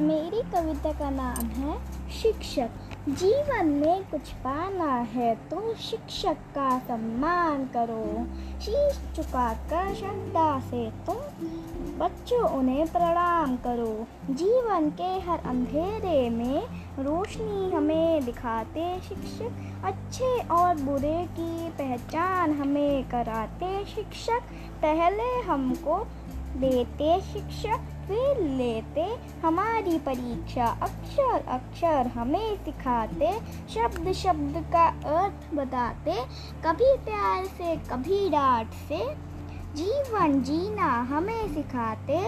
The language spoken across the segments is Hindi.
मेरी कविता का नाम है, शिक्षक। जीवन में कुछ पाना है तो शिक्षक का सम्मान करो। शीश झुकाकर श्रद्धा से तुम बच्चों उन्हें प्रणाम करो। जीवन के हर अंधेरे में रोशनी हमें दिखाते शिक्षक। अच्छे और बुरे की पहचान हमें कराते शिक्षक। पहले हमको देते शिक्षक। फिर लेते हमारी परीक्षा। अक्षर अक्षर हमें सिखाते, शब्द शब्द का अर्थ बताते। कभी प्यार से, कभी डांट से। जीवन जीना हमें सिखाते।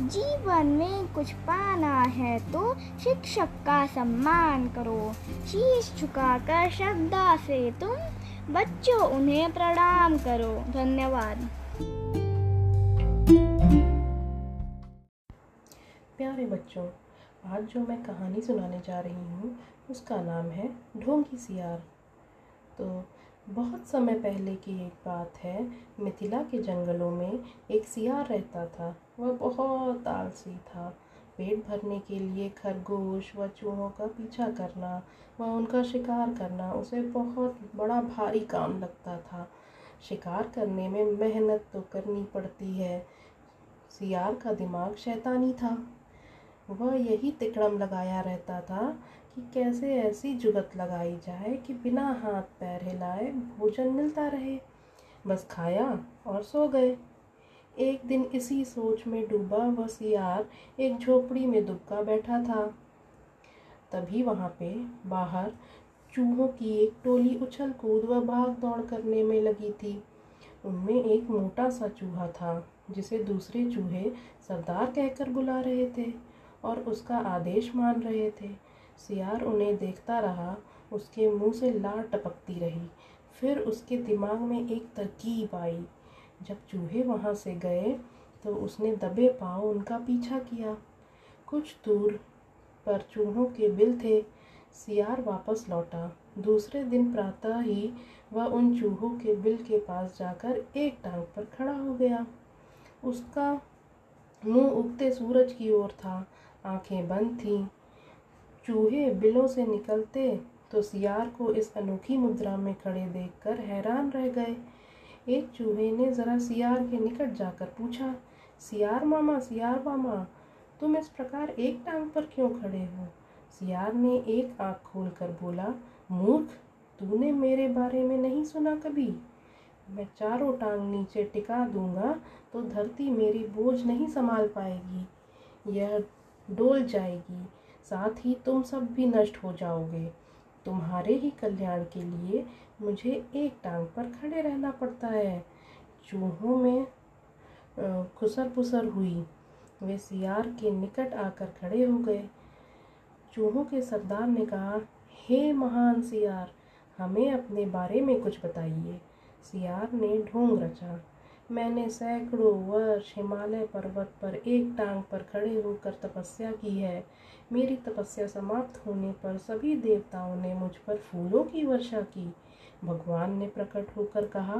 जीवन में कुछ पाना है तो शिक्षक का सम्मान करो। शीश झुकाकर श्रद्धा से तुम बच्चों उन्हें प्रणाम करो। धन्यवाद। प्यारे बच्चों, आज जो मैं कहानी सुनाने जा रही हूँ, उसका नाम है ढोंगी सियार। तो बहुत समय पहले की एक बात है, मिथिला के जंगलों में एक सियार रहता था। वह बहुत आलसी था। पेट भरने के लिए खरगोश व चूहों का पीछा करना व उनका शिकार करना, उसे बहुत बड़ा भारी काम लगता था। शिकार करने में मेहनत तो करनी पड़ती है। सियार का दिमाग शैतानी था। वह यही तिकड़म लगाया रहता था कि कैसे ऐसी जुगत लगाई जाए कि बिना हाथ पैर हिलाए भोजन मिलता रहे। बस खाया और सो गए। एक दिन इसी सोच में डूबा वह सियार एक झोपड़ी में दुबका बैठा था। तभी वहाँ पे बाहर चूहों की एक टोली उछल कूद व भाग दौड़ करने में लगी थी। उनमें एक मोटा सा चूहा था, जिसे दूसरे चूहे सरदार कहकर बुला रहे थे। और उसका आदेश मान रहे थे। सियार उन्हें देखता रहा, उसके मुँह से लार टपकती रही। फिर उसके दिमाग में एक तरकीब आई। जब चूहे वहाँ से गए तो उसने दबे पाँव उनका पीछा किया। कुछ दूर पर चूहों के बिल थे। सियार वापस लौटा। दूसरे दिन प्रातः ही वह उन चूहों के बिल के पास जाकर एक टांग पर खड़ा हो गया। उसका मुँह उगते सूरज की ओर था। आँखें बंद थीं। चूहे बिलों से निकलते तो सियार को इस अनोखी मुद्रा में खड़े देखकर हैरान रह गए। एक चूहे ने ज़रा सियार के निकट जाकर पूछा, सियार मामा सियार मामा, तुम इस प्रकार एक टांग पर क्यों खड़े हो? सियार ने एक आँख खोलकर बोला, मूर्ख, तूने मेरे बारे में नहीं सुना कभी। मैं चारों टांग नीचे टिका दूँगा तो धरती मेरी बोझ नहीं संभाल पाएगी। यह डोल जाएगी। साथ ही तुम सब भी नष्ट हो जाओगे। तुम्हारे ही कल्याण के लिए मुझे एक टांग पर खड़े रहना पड़ता है। चूहों में खुसर पुसर हुई। वे सियार के निकट आकर खड़े हो गए। चूहों के सरदार ने कहा, हे महान सियार, हमें अपने बारे में कुछ बताइए। सियार ने ढोंग रचा। मैंने सैकड़ों वर्ष हिमालय पर्वत पर एक टांग पर खड़े होकर तपस्या की है। मेरी तपस्या समाप्त होने पर सभी देवताओं ने मुझ पर फूलों की वर्षा की। भगवान ने प्रकट होकर कहा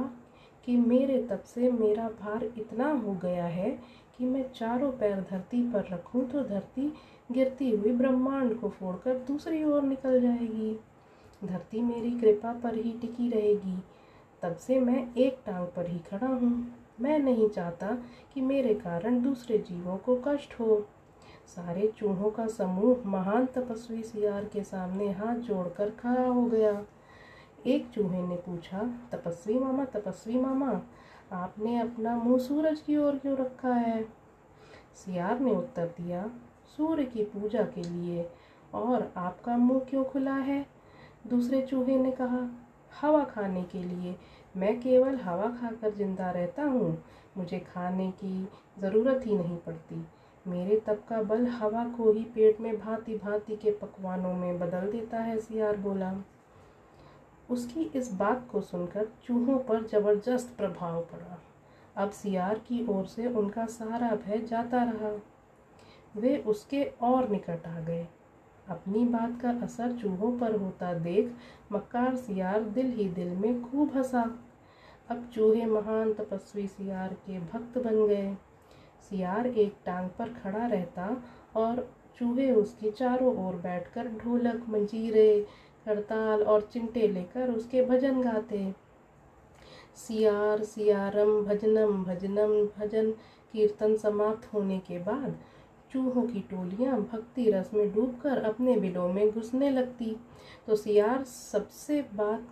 कि मेरे तप से मेरा भार इतना हो गया है कि मैं चारों पैर धरती पर रखूँ तो धरती गिरती हुई ब्रह्मांड को फोड़कर दूसरी ओर निकल जाएगी। धरती मेरी कृपा पर ही टिकी रहेगी। तब से मैं एक टांग पर ही खड़ा हूँ। मैं नहीं चाहता कि मेरे कारण दूसरे जीवों को कष्ट हो। सारे चूहों का समूह महान तपस्वी सियार के सामने हाथ जोड़कर खड़ा हो गया। एक चूहे ने पूछा, तपस्वी मामा तपस्वी मामा, आपने अपना मुँह सूरज की ओर क्यों रखा है? सियार ने उत्तर दिया, सूर्य की पूजा के लिए। और आपका मुँह क्यों खुला है? दूसरे चूहे ने कहा हवा खाने के लिए। मैं केवल हवा खाकर ज़िंदा रहता हूँ। मुझे खाने की ज़रूरत ही नहीं पड़ती। मेरे तप का बल हवा को ही पेट में भांति भांति के पकवानों में बदल देता है, सियार बोला। उसकी इस बात को सुनकर चूहों पर ज़बरदस्त प्रभाव पड़ा। अब सियार की ओर से उनका सारा भय जाता रहा। वे उसके और निकट आ गए। अपनी बात का असर चूहों पर होता देख मक्कार सियार दिल ही दिल में खूब हंसा। अब चूहे महान तपस्वी सियार के भक्त बन गए। सियार एक टांग पर खड़ा रहता और चूहे उसके चारों ओर बैठकर ढोलक, मंजीरे, हड़ताल और चिमटे लेकर उसके भजन गाते। सियार, सियारम, भजनम भजनम, भजन कीर्तन समाप्त होने के बाद चूहों की टोलियाँ भक्ति रस में डूबकर अपने बिलों में घुसने लगती। तो सियार सबसे बात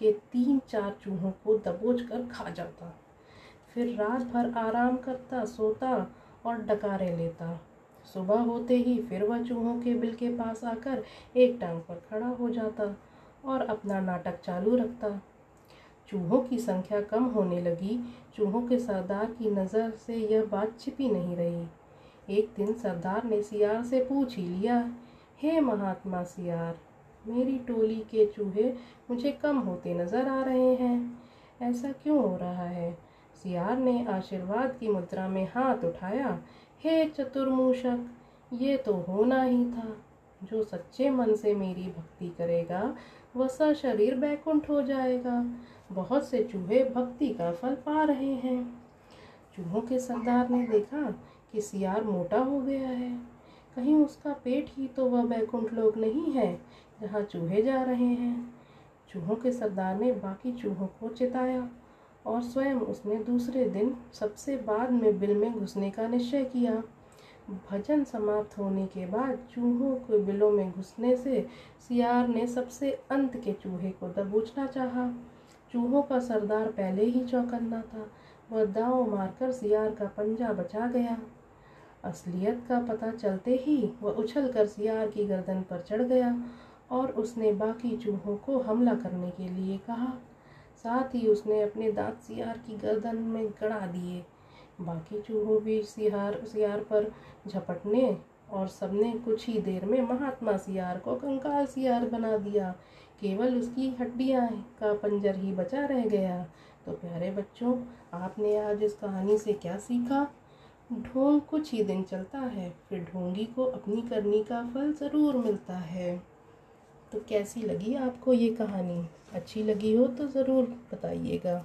के तीन चार चूहों को दबोच कर खा जाता। फिर रात भर आराम करता, सोता और डकारे लेता। सुबह होते ही फिर वह चूहों के बिल के पास आकर एक टांग पर खड़ा हो जाता और अपना नाटक चालू रखता। चूहों की संख्या कम होने लगी। चूहों के सरदार की नज़र से यह बात छिपी नहीं रही। एक दिन सरदार ने सियार से पूछ ही लिया, हे महात्मा सियार, मेरी टोली के चूहे मुझे कम होते नज़र आ रहे हैं। ऐसा क्यों हो रहा है? सियार ने आशीर्वाद की मुद्रा में हाथ उठाया, हे चतुर्मूषक, ये तो होना ही था। जो सच्चे मन से मेरी भक्ति करेगा, वह शरीर बैकुंठ हो जाएगा। बहुत से चूहे भक्ति का फल पा रहे हैं। चूहों के सरदार ने देखा कि सियार मोटा हो गया है। कहीं उसका पेट ही तो वह बैकुंठ लोग नहीं है, जहाँ चूहे जा रहे हैं। चूहों के सरदार ने बाकी चूहों को चिताया और स्वयं उसने दूसरे दिन सबसे बाद में बिल में घुसने का निश्चय किया। भजन समाप्त होने के बाद चूहों के बिलों में घुसने से सियार ने सबसे अंत के चूहे को दबोचना चाहा। चूहों का सरदार पहले ही चौकन्ना था। वह दाव मारकर सियार का पंजा बचा गया। असलियत का पता चलते ही वह उछल कर सियार की गर्दन पर चढ़ गया और उसने बाकी चूहों को हमला करने के लिए कहा। साथ ही उसने अपने दांत सियार की गर्दन में गड़ा दिए। बाकी चूहों भी सियार सियार पर झपटने और सबने कुछ ही देर में महात्मा सियार को कंकाल सियार बना दिया। केवल उसकी हड्डियाँ का पंजर ही बचा रह गया। तो प्यारे बच्चों, आपने आज इस कहानी से क्या सीखा? ढोंग कुछ ही दिन चलता है, फिर ढोंगी को अपनी करनी का फल ज़रूर मिलता है। तो कैसी लगी आपको ये कहानी? अच्छी लगी हो तो ज़रूर बताइएगा।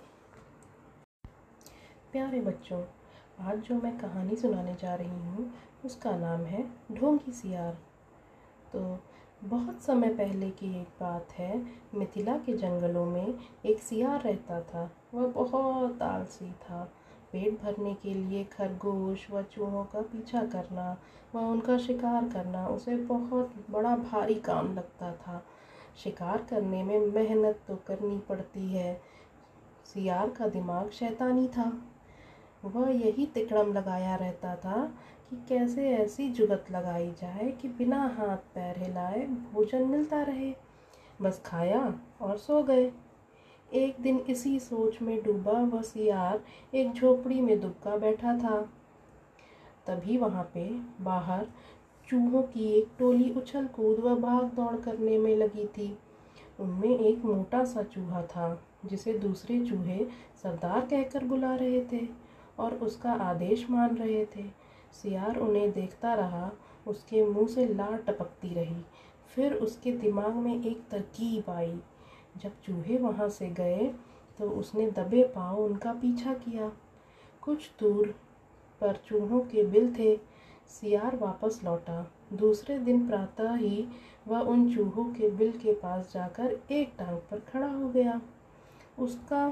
प्यारे बच्चों, आज जो मैं कहानी सुनाने जा रही हूँ, उसका नाम है ढोंगी सियार। तो बहुत समय पहले की एक बात है, मिथिला के जंगलों में एक सियार रहता था, वह बहुत आलसी था। पेट भरने के लिए खरगोश व चूहों का पीछा करना, व उनका शिकार करना, उसे बहुत बड़ा भारी काम लगता था। शिकार करने में मेहनत तो करनी पड़ती है। सियार का दिमाग शैतानी था। वह यही तिकड़म लगाया रहता था कि कैसे ऐसी जुगत लगाई जाए कि बिना हाथ पैर हिलाए भोजन मिलता रहे। बस खाया और सो गए। एक दिन इसी सोच में डूबा वह सियार, एक झोपड़ी में दुबका बैठा था। तभी वहाँ पे बाहर चूहों की एक टोली उछल कूद व भाग दौड़ करने में लगी थी। उनमें एक मोटा सा चूहा था, जिसे दूसरे चूहे सरदार कहकर बुला रहे थे और उसका आदेश मान रहे थे। सियार उन्हें देखता रहा, उसके मुँह से लार टपकती रही। फिर उसके दिमाग में एक तरकीब आई। जब चूहे वहाँ से गए तो उसने दबे पाँव उनका पीछा किया। कुछ दूर पर चूहों के बिल थे, सियार वापस लौटा। दूसरे दिन प्रातः ही वह उन चूहों के बिल के पास जाकर एक टांग पर खड़ा हो गया। उसका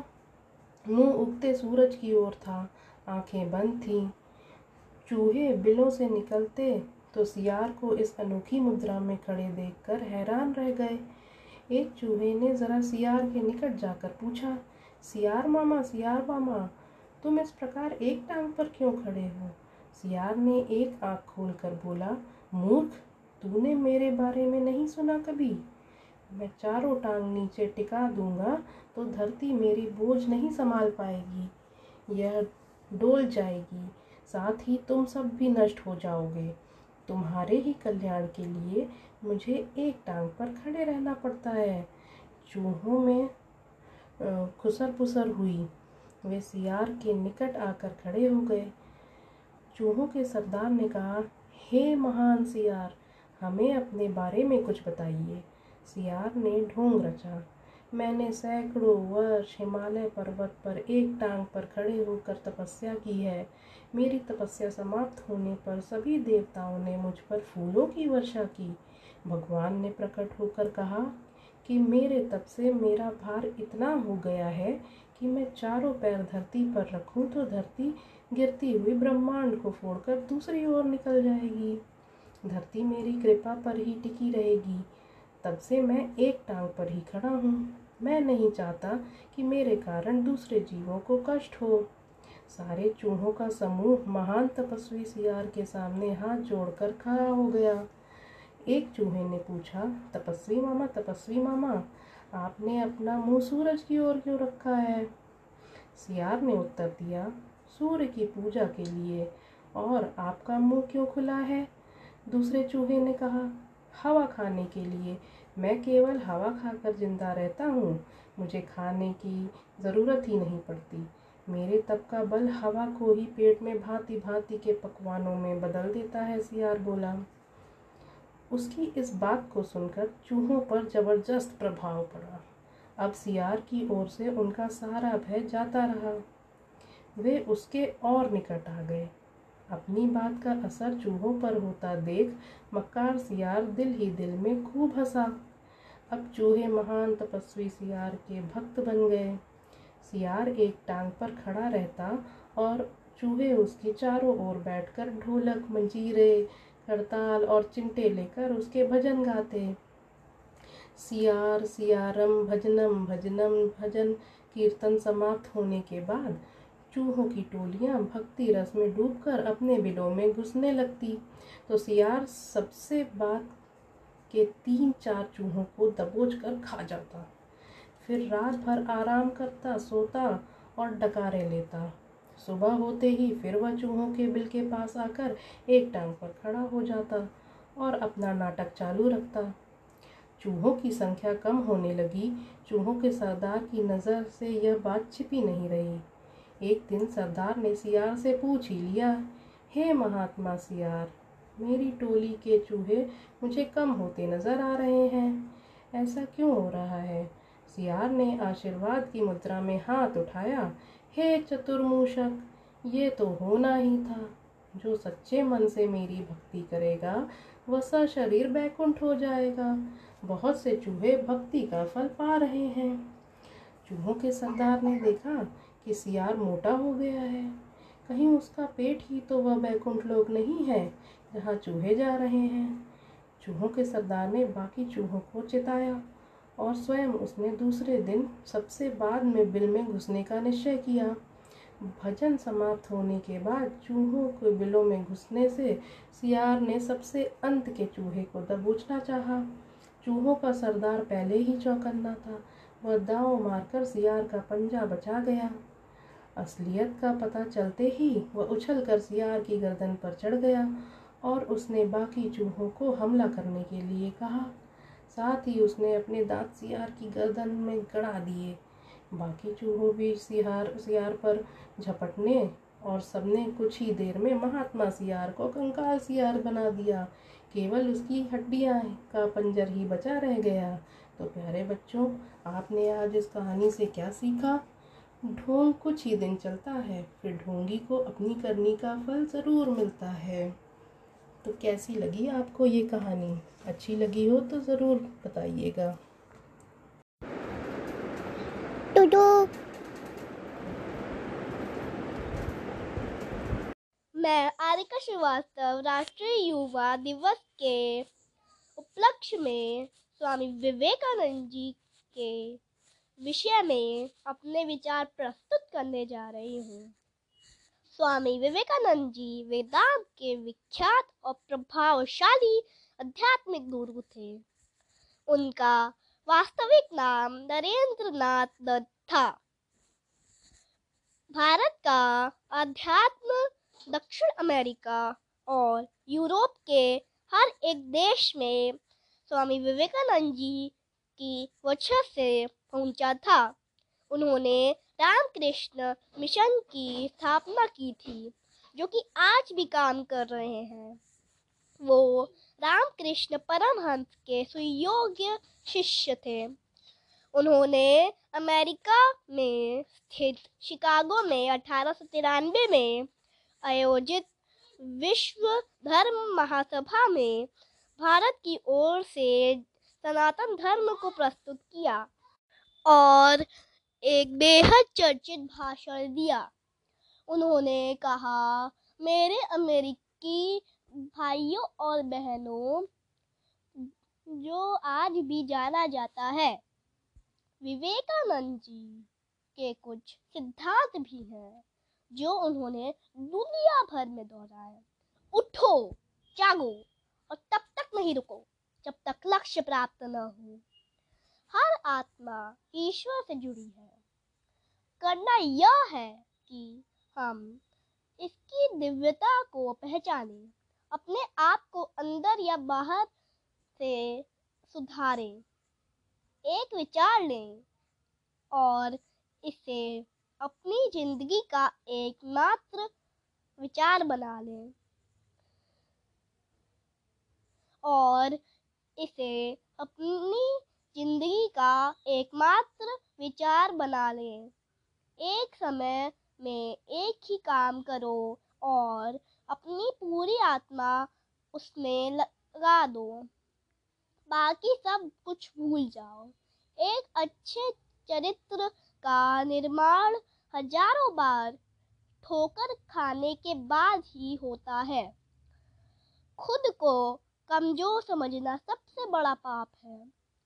मुँह उगते सूरज की ओर था, आँखें बंद थीं। चूहे बिलों से निकलते तो सियार को इस अनोखी मुद्रा में खड़े देखकर हैरान रह गए। एक चूहे ने ज़रा सियार के निकट जाकर पूछा, सियार मामा सियार मामा, तुम इस प्रकार एक टांग पर क्यों खड़े हो? सियार ने एक आँख खोलकर बोला, मूर्ख, तूने मेरे बारे में नहीं सुना कभी? मैं चारों टांग नीचे टिका दूँगा तो धरती मेरी बोझ नहीं संभाल पाएगी। यह डोल जाएगी, साथ ही तुम सब भी नष्ट हो जाओगे। तुम्हारे ही कल्याण के लिए मुझे एक टांग पर खड़े रहना पड़ता है। चूहों में खुसर पुसर हुई। वे सियार के निकट आकर खड़े हो गए। चूहों के सरदार ने कहा, हे महान सियार, हमें अपने बारे में कुछ बताइए। सियार ने ढोंग रचा। मैंने सैकड़ों वर्ष हिमालय पर्वत पर एक टांग पर खड़े होकर तपस्या की है। मेरी तपस्या समाप्त होने पर सभी देवताओं ने मुझ पर फूलों की वर्षा की। भगवान ने प्रकट होकर कहा कि मेरे तप से मेरा भार इतना हो गया है कि मैं चारों पैर धरती पर रखूँ तो धरती गिरती हुई ब्रह्मांड को फोड़कर दूसरी ओर निकल जाएगी। धरती मेरी कृपा पर ही टिकी रहेगी। तब से मैं एक टांग पर ही खड़ा हूँ। मैं नहीं चाहता कि मेरे कारण दूसरे जीवों को कष्ट हो। सारे चूहों का समूह महान तपस्वी सियार के सामने हाथ जोड़कर खड़ा हो गया। एक चूहे ने पूछा, तपस्वी मामा तपस्वी मामा, आपने अपना मुँह सूरज की ओर क्यों रखा है? सियार ने उत्तर दिया, सूर्य की पूजा के लिए। और आपका मुँह क्यों खुला है? दूसरे चूहे ने कहा, हवा खाने के लिए। मैं केवल हवा खाकर ज़िंदा रहता हूँ। मुझे खाने की ज़रूरत ही नहीं पड़ती। मेरे तप का बल हवा को ही पेट में भांति भांति के पकवानों में बदल देता है, सियार बोला। उसकी इस बात को सुनकर चूहों पर ज़बरदस्त प्रभाव पड़ा। अब सियार की ओर से उनका सारा भय जाता रहा। वे उसके और निकट आ गए। अपनी बात का असर चूहों पर होता देख मक्कार सियार दिल ही दिल में खूब हंसा। अब चूहे महान तपस्वी सियार के भक्त बन गए। सियार एक टांग पर खड़ा रहता और चूहे उसके चारों ओर बैठकर ढोलक मंजीरे करताल और चिंटे लेकर उसके भजन गाते। सियार, सियारम, भजनम भजनम, भजन कीर्तन समाप्त होने के बाद चूहों की टोलियाँ भक्ति रस में डूबकर अपने बिलों में घुसने लगती। तो सियार सबसे बात के तीन चार चूहों को दबोच कर खा जाता। फिर रात भर आराम करता, सोता और डकारे लेता। सुबह होते ही फिर वह चूहों के बिल के पास आकर एक टांग पर खड़ा हो जाता और अपना नाटक चालू रखता। चूहों की संख्या कम होने लगी। चूहों के सरदार की नज़र से यह बात छिपी नहीं रही। एक दिन सरदार ने सियार से पूछ ही लिया, हे महात्मा सियार, मेरी टोली के चूहे मुझे कम होते नज़र आ रहे हैं। ऐसा क्यों हो रहा है? सियार ने आशीर्वाद की मुद्रा में हाथ उठाया हे चतुर्मूषक, ये तो होना ही था। जो सच्चे मन से मेरी भक्ति करेगा वह शरीर बैकुंठ हो जाएगा। बहुत से चूहे भक्ति का फल पा रहे हैं। चूहों के सरदार ने देखा कि सियार मोटा हो गया है। कहीं उसका पेट ही तो वह बैकुंठ लोग नहीं है, जहाँ चूहे जा रहे हैं। चूहों के सरदार ने बाकी चूहों को चिताया। और स्वयं उसने दूसरे दिन सबसे बाद में बिल में घुसने का निश्चय किया। भजन समाप्त होने के बाद चूहों के बिलों में घुसने से सियार ने सबसे अंत के चूहे को दबोचना चाहा। चूहों का सरदार पहले ही चौकन्ना था। वह दाव मारकर सियार का पंजा बचा गया। असलियत का पता चलते ही वह उछल कर सियार की गर्दन पर चढ़ गया और उसने बाकी चूहों को हमला करने के लिए कहा। साथ ही उसने अपने दांत सियार की गर्दन में गड़ा दिए। बाकी चूहों भी सियार सियार पर झपटने और सबने कुछ ही देर में महात्मा सियार को कंकाल सियार बना दिया। केवल उसकी हड्डियाँ का पंजर ही बचा रह गया। तो प्यारे बच्चों, आपने आज इस कहानी से क्या सीखा? ढोंग कुछ ही दिन चलता है, फिर ढोंगी को अपनी करनी का फल ज़रूर मिलता है। तो कैसी लगी आपको ये कहानी? अच्छी लगी हो तो ज़रूर बताइएगा। मैं आरिका श्रीवास्तव, राष्ट्रीय युवा दिवस के उपलक्ष्य में स्वामी विवेकानंद जी के विषय में अपने विचार प्रस्तुत करने जा रही हूँ। स्वामी विवेकानंद जी वेदांत के विख्यात और प्रभावशाली आध्यात्मिक गुरु थे। उनका वास्तविक नाम नरेंद्र नाथ दत्त था। भारत का अध्यात्म दक्षिण अमेरिका और यूरोप के हर एक देश में स्वामी विवेकानंद जी की वजह से पहुँचा था। उन्होंने रामकृष्ण मिशन की स्थापना की थी, जो कि आज भी काम कर रहे हैं। वो रामकृष्ण परमहंस के सुयोग्य शिष्य थे। उन्होंने अमेरिका में स्थित शिकागो में अठारह सौ तिरानवे में आयोजित विश्व धर्म महासभा में भारत की ओर से सनातन धर्म को प्रस्तुत किया और एक बेहद चर्चित भाषण दिया। उन्होंने कहा, मेरे अमेरिकी भाइयों और बहनों, जो आज भी जाना जाता है, विवेकानंद जी के कुछ सिद्धांत भी हैं, जो उन्होंने दुनिया भर में दोहराए। उठो, जागो और तब तक नहीं रुको, जब तक लक्ष्य प्राप्त न हो। हर आत्मा ईश्वर से जुड़ी है। करना यह है कि हम इसकी दिव्यता को पहचानें। अपने आप को अंदर या बाहर से सुधारें, एक विचार लें और इसे अपनी ज़िंदगी का एकमात्र विचार बना लें और इसे अपनी ज़िंदगी का एकमात्र विचार बना लें। एक समय में एक ही काम करो और अपनी पूरी आत्मा उसमें लगा दो। बाकी सब कुछ भूल जाओ। एक अच्छे चरित्र का निर्माण हज़ारों बार ठोकर खाने के बाद ही होता है। खुद को कमज़ोर समझना सबसे बड़ा पाप है।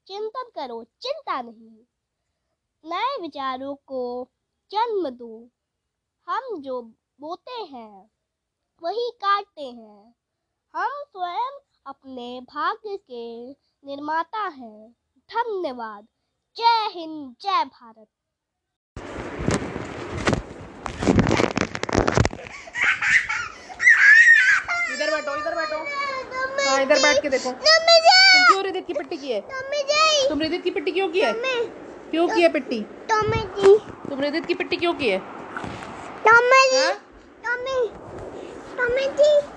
चिंतन करो, चिंता नहीं। नए विचारों को जन्म दो। हम जो बोते हैं। वही काटते हैं। हम स्वयं अपने भाग्य के निर्माता हैं। धन्यवाद। जय हिंद जय भारत। इधर बैठो इधर बैठो। हाँ इधर बैठ के देखो। तुम क्यों रिदित की पिट्टी की है? तुम रिदित की पिट्टी क्यों की है? क्यों की है पिट्टी? तुम रिदित की पिट्टी क्यों की है? हाँ?